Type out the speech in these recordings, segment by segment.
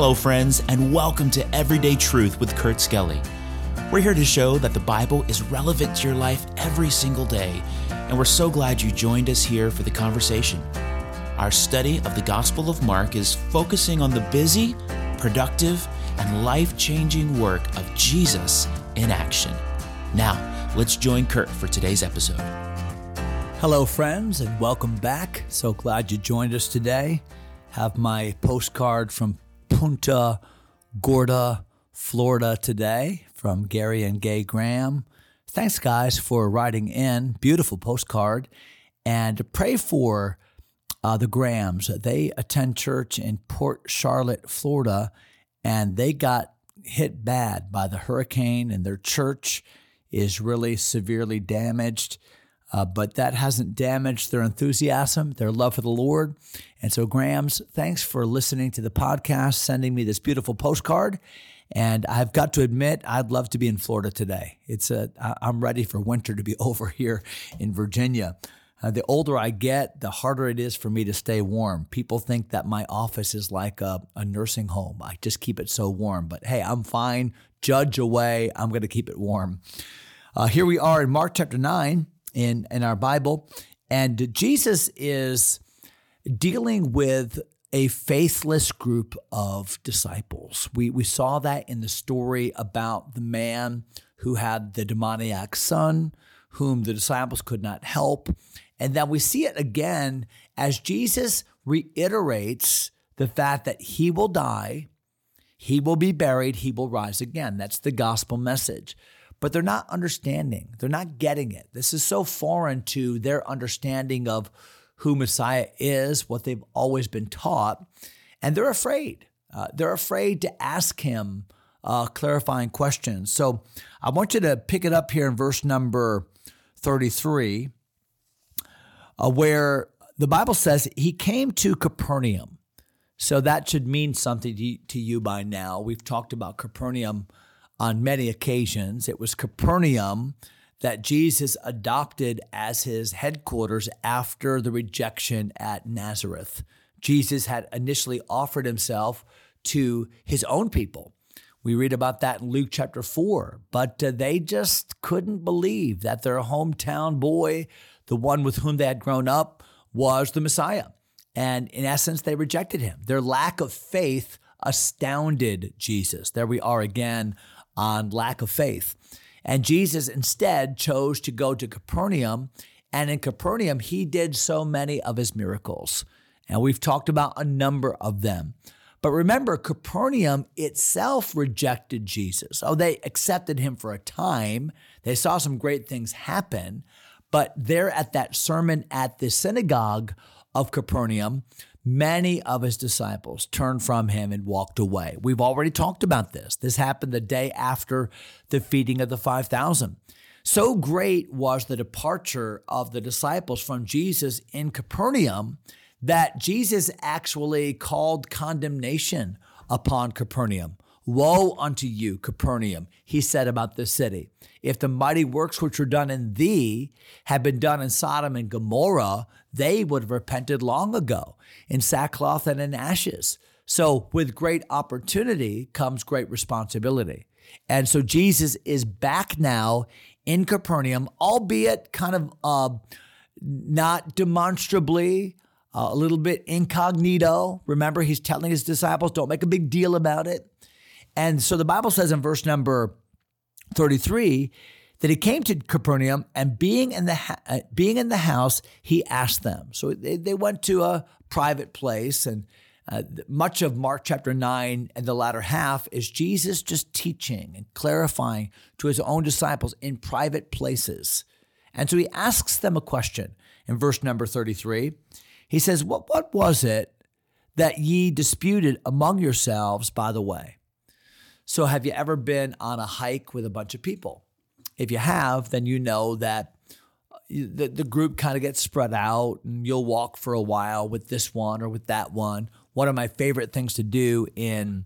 Hello, friends, and welcome to Everyday Truth with Kurt Skelly. We're here to show that the Bible is relevant to your life every single day, and we're so glad you joined us here for the conversation. Our study of the Gospel of Mark is focusing on the busy, productive, and life changing work of Jesus in action. Now, let's join Kurt for today's episode. Hello, friends, and welcome back. So glad you joined us today. Have my postcard from Punta Gorda, Florida today from Gary and Gay Graham. Thanks, guys, for writing in. Beautiful postcard. And pray for uh, the Grahams. They attend church in Port Charlotte, Florida, and they got hit bad by the hurricane, and their church is really severely damaged. Uh, but that hasn't damaged their enthusiasm, their love for the Lord. And so, Grahams, thanks for listening to the podcast, sending me this beautiful postcard. And I've got to admit, I'd love to be in Florida today. It's a, I'm ready for winter to be over here in Virginia. Uh, the older I get, the harder it is for me to stay warm. People think that my office is like a, a nursing home. I just keep it so warm. But hey, I'm fine. Judge away. I'm going to keep it warm. Uh, here we are in Mark chapter 9 in, in our Bible. And Jesus is dealing with a faithless group of disciples. We, we saw that in the story about the man who had the demoniac son, whom the disciples could not help. And then we see it again as Jesus reiterates the fact that he will die, he will be buried, he will rise again. That's the gospel message but they're not understanding. They're not getting it. This is so foreign to their understanding of who Messiah is, what they've always been taught, and they're afraid. Uh, they're afraid to ask him uh, clarifying questions. So I want you to pick it up here in verse number 33, uh, where the Bible says he came to Capernaum. So that should mean something to you by now. We've talked about Capernaum on many occasions. It was Capernaum that Jesus adopted as his headquarters after the rejection at Nazareth. Jesus had initially offered himself to his own people. We read about that in Luke chapter 4, but uh, they just couldn't believe that their hometown boy, the one with whom they had grown up, was the Messiah. And in essence, they rejected him. Their lack of faith astounded Jesus. There we are again on lack of faith. And Jesus instead chose to go to Capernaum. And in Capernaum, he did so many of his miracles. And we've talked about a number of them. But remember, Capernaum itself rejected Jesus. Oh, they accepted him for a time. They saw some great things happen. But there at that sermon at the synagogue of Capernaum, many of his disciples turned from him and walked away. We've already talked about this. This happened the day after the feeding of the 5,000. So great was the departure of the disciples from Jesus in Capernaum that Jesus actually called condemnation upon Capernaum. Woe unto you, Capernaum, he said about this city. If the mighty works which were done in thee had been done in Sodom and Gomorrah, they would have repented long ago in sackcloth and in ashes. So, with great opportunity comes great responsibility. And so, Jesus is back now in Capernaum, albeit kind of uh, not demonstrably, uh, a little bit incognito. Remember, he's telling his disciples, don't make a big deal about it. And so the Bible says in verse number 33 that he came to Capernaum and being in the ha- uh, being in the house he asked them. So they, they went to a private place and uh, much of Mark chapter 9 and the latter half is Jesus just teaching and clarifying to his own disciples in private places. And so he asks them a question in verse number 33. He says, What, what was it that ye disputed among yourselves by the way? So, have you ever been on a hike with a bunch of people? If you have, then you know that uh, the, the group kind of gets spread out and you'll walk for a while with this one or with that one. One of my favorite things to do in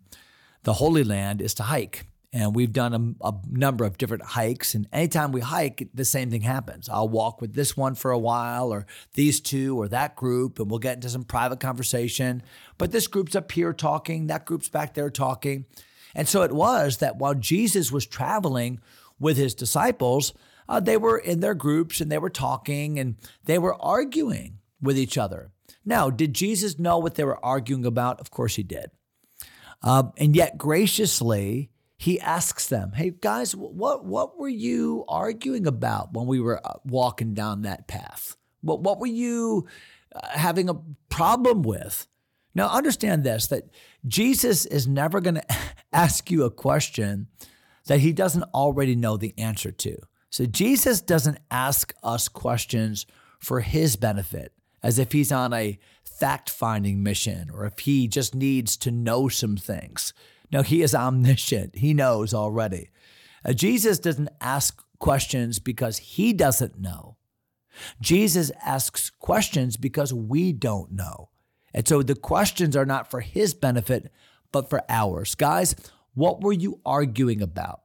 the Holy Land is to hike. And we've done a, a, number of different hikes. And anytime we hike, the same thing happens. I'll walk with this one for a while, or these two, or that group, and we'll get into some private conversation. But this group's up here talking, that group's back there talking. And so it was that while Jesus was traveling with his disciples, uh, they were in their groups and they were talking and they were arguing with each other. Now, did Jesus know what they were arguing about? Of course he did. Uh, and yet, graciously, he asks them, "Hey guys, what what were you arguing about when we were uh, walking down that path? What what were you uh, having a problem with?" Now, understand this: that Jesus is never going to ask you a question that he doesn't already know the answer to. So Jesus doesn't ask us questions for his benefit as if he's on a fact finding mission or if he just needs to know some things. No, he is omniscient, he knows already. Uh, Jesus doesn't ask questions because he doesn't know. Jesus asks questions because we don't know. And so the questions are not for his benefit, but for ours. Guys, what were you arguing about?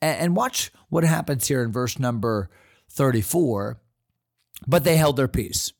And watch what happens here in verse number 34. But they held their peace.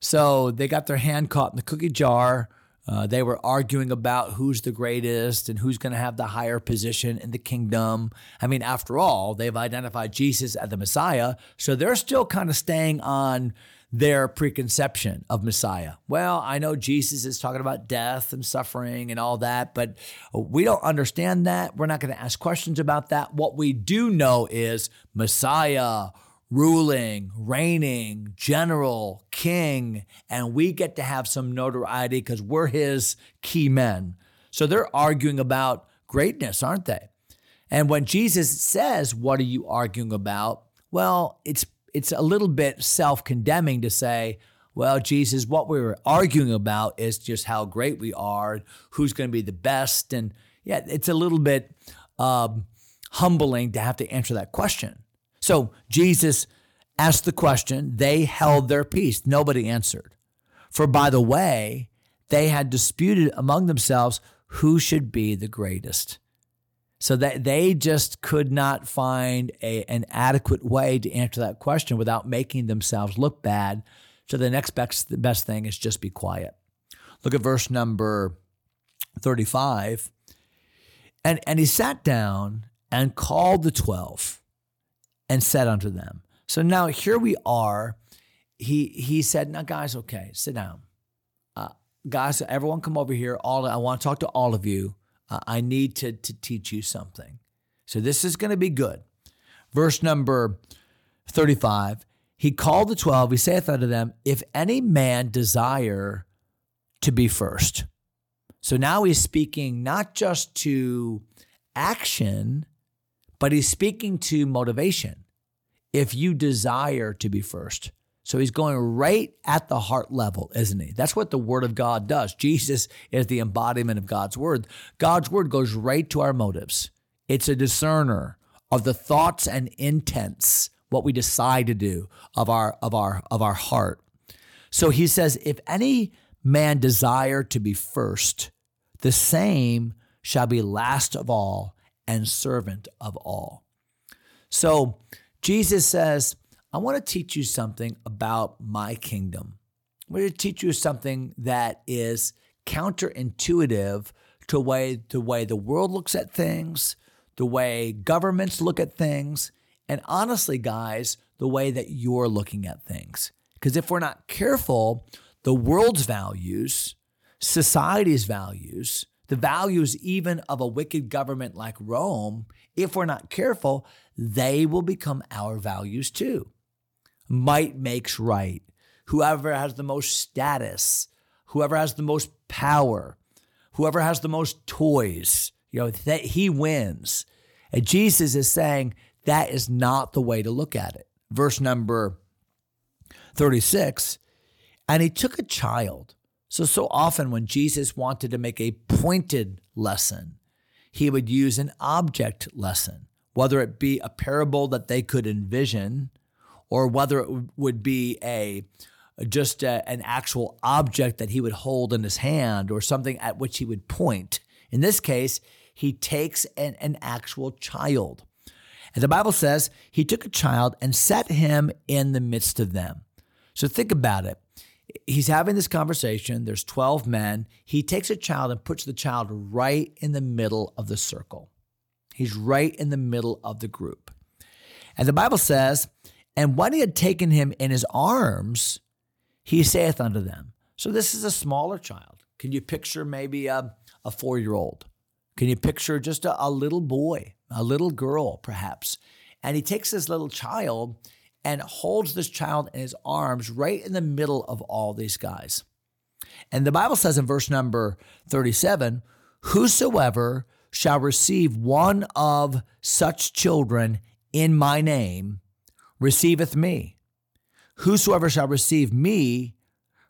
So they got their hand caught in the cookie jar. Uh, they were arguing about who's the greatest and who's going to have the higher position in the kingdom. I mean, after all, they've identified Jesus as the Messiah. So they're still kind of staying on their preconception of Messiah. Well, I know Jesus is talking about death and suffering and all that, but we don't understand that. We're not going to ask questions about that. What we do know is Messiah ruling, reigning, general, king, and we get to have some notoriety because we're his key men. So they're arguing about greatness, aren't they? And when Jesus says, What are you arguing about? Well, it's it's a little bit self-condemning to say, well, Jesus, what we were arguing about is just how great we are, who's going to be the best. And yeah, it's a little bit um, humbling to have to answer that question. So Jesus asked the question. They held their peace. Nobody answered. For by the way, they had disputed among themselves who should be the greatest. So that they just could not find a, an adequate way to answer that question without making themselves look bad. So the next best, the best thing is just be quiet. Look at verse number 35. And, and he sat down and called the 12 and said unto them. So now here we are. He he said, "Now guys, okay, sit down. Uh, guys, everyone come over here. All I want to talk to all of you. Uh, I need to to teach you something. So this is going to be good." Verse number thirty-five. He called the twelve. He saith unto them, If any man desire to be first. So now he's speaking not just to action, but he's speaking to motivation. If you desire to be first. So he's going right at the heart level, isn't he? That's what the word of God does. Jesus is the embodiment of God's word. God's word goes right to our motives. It's a discerner of the thoughts and intents, what we decide to do of our of our of our heart. So he says, if any man desire to be first, the same shall be last of all and servant of all. So Jesus says, I want to teach you something about my kingdom. I'm going to teach you something that is counterintuitive to way, the way the world looks at things, the way governments look at things, and honestly, guys, the way that you're looking at things. Because if we're not careful, the world's values, society's values, the values even of a wicked government like Rome, if we're not careful, they will become our values too. Might makes right. Whoever has the most status, whoever has the most power, whoever has the most toys, you know, that he wins. And Jesus is saying that is not the way to look at it. Verse number 36 And he took a child so, so often when Jesus wanted to make a pointed lesson, he would use an object lesson, whether it be a parable that they could envision or whether it would be a just a, an actual object that he would hold in his hand or something at which he would point. In this case, he takes an, an actual child. And the Bible says he took a child and set him in the midst of them. So think about it. He's having this conversation. There's 12 men. He takes a child and puts the child right in the middle of the circle. He's right in the middle of the group. And the Bible says, And when he had taken him in his arms, he saith unto them. So this is a smaller child. Can you picture maybe a, a four year old? Can you picture just a, a little boy, a little girl, perhaps? And he takes this little child and holds this child in his arms right in the middle of all these guys. And the Bible says in verse number 37 Whosoever shall receive one of such children in my name receiveth me. Whosoever shall receive me,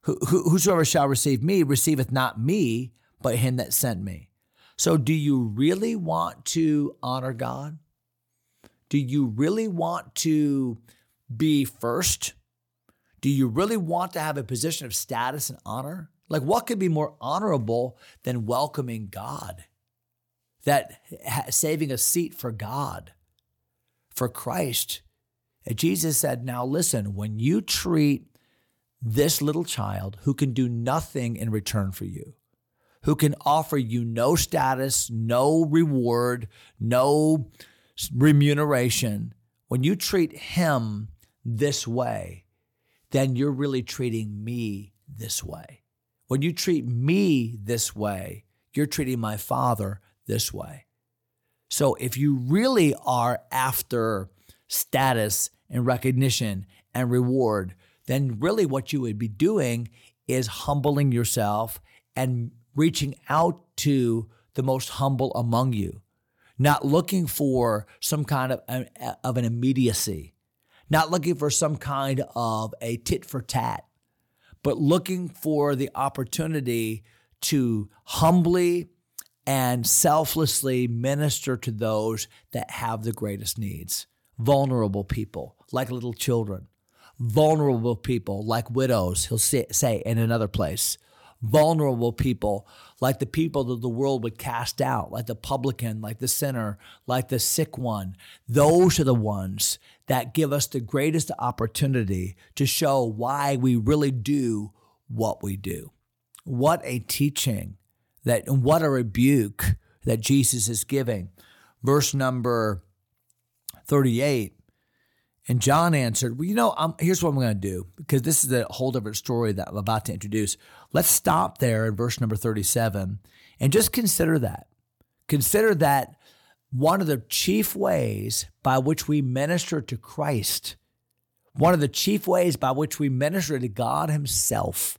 whosoever shall receive me receiveth not me, but him that sent me. So, do you really want to honor God? Do you really want to be first? Do you really want to have a position of status and honor? Like, what could be more honorable than welcoming God? That saving a seat for God, for Christ. Jesus said, Now listen, when you treat this little child who can do nothing in return for you, who can offer you no status, no reward, no remuneration, when you treat him this way, then you're really treating me this way. When you treat me this way, you're treating my father this way. So if you really are after status and recognition and reward, then really what you would be doing is humbling yourself and reaching out to the most humble among you, not looking for some kind of, of an immediacy, not looking for some kind of a tit for tat, but looking for the opportunity to humbly and selflessly minister to those that have the greatest needs. Vulnerable people, like little children, vulnerable people, like widows, he'll say, say in another place vulnerable people, like the people that the world would cast out, like the publican, like the sinner, like the sick one. Those are the ones that give us the greatest opportunity to show why we really do what we do. What a teaching that, and what a rebuke that Jesus is giving. Verse number 38 and John answered, Well, you know, I'm, here's what I'm going to do because this is a whole different story that I'm about to introduce. Let's stop there in verse number 37 and just consider that. Consider that one of the chief ways by which we minister to Christ, one of the chief ways by which we minister to God Himself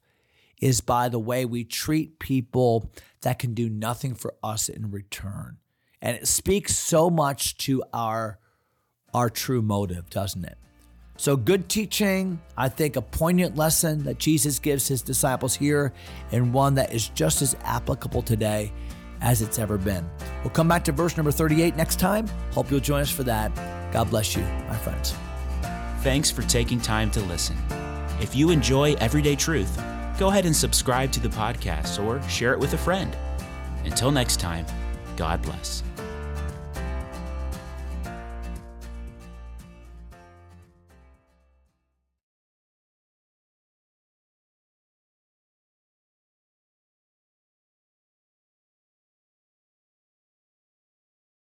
is by the way we treat people that can do nothing for us in return. And it speaks so much to our our true motive, doesn't it? So, good teaching, I think a poignant lesson that Jesus gives his disciples here, and one that is just as applicable today as it's ever been. We'll come back to verse number 38 next time. Hope you'll join us for that. God bless you, my friends. Thanks for taking time to listen. If you enjoy Everyday Truth, go ahead and subscribe to the podcast or share it with a friend. Until next time, God bless.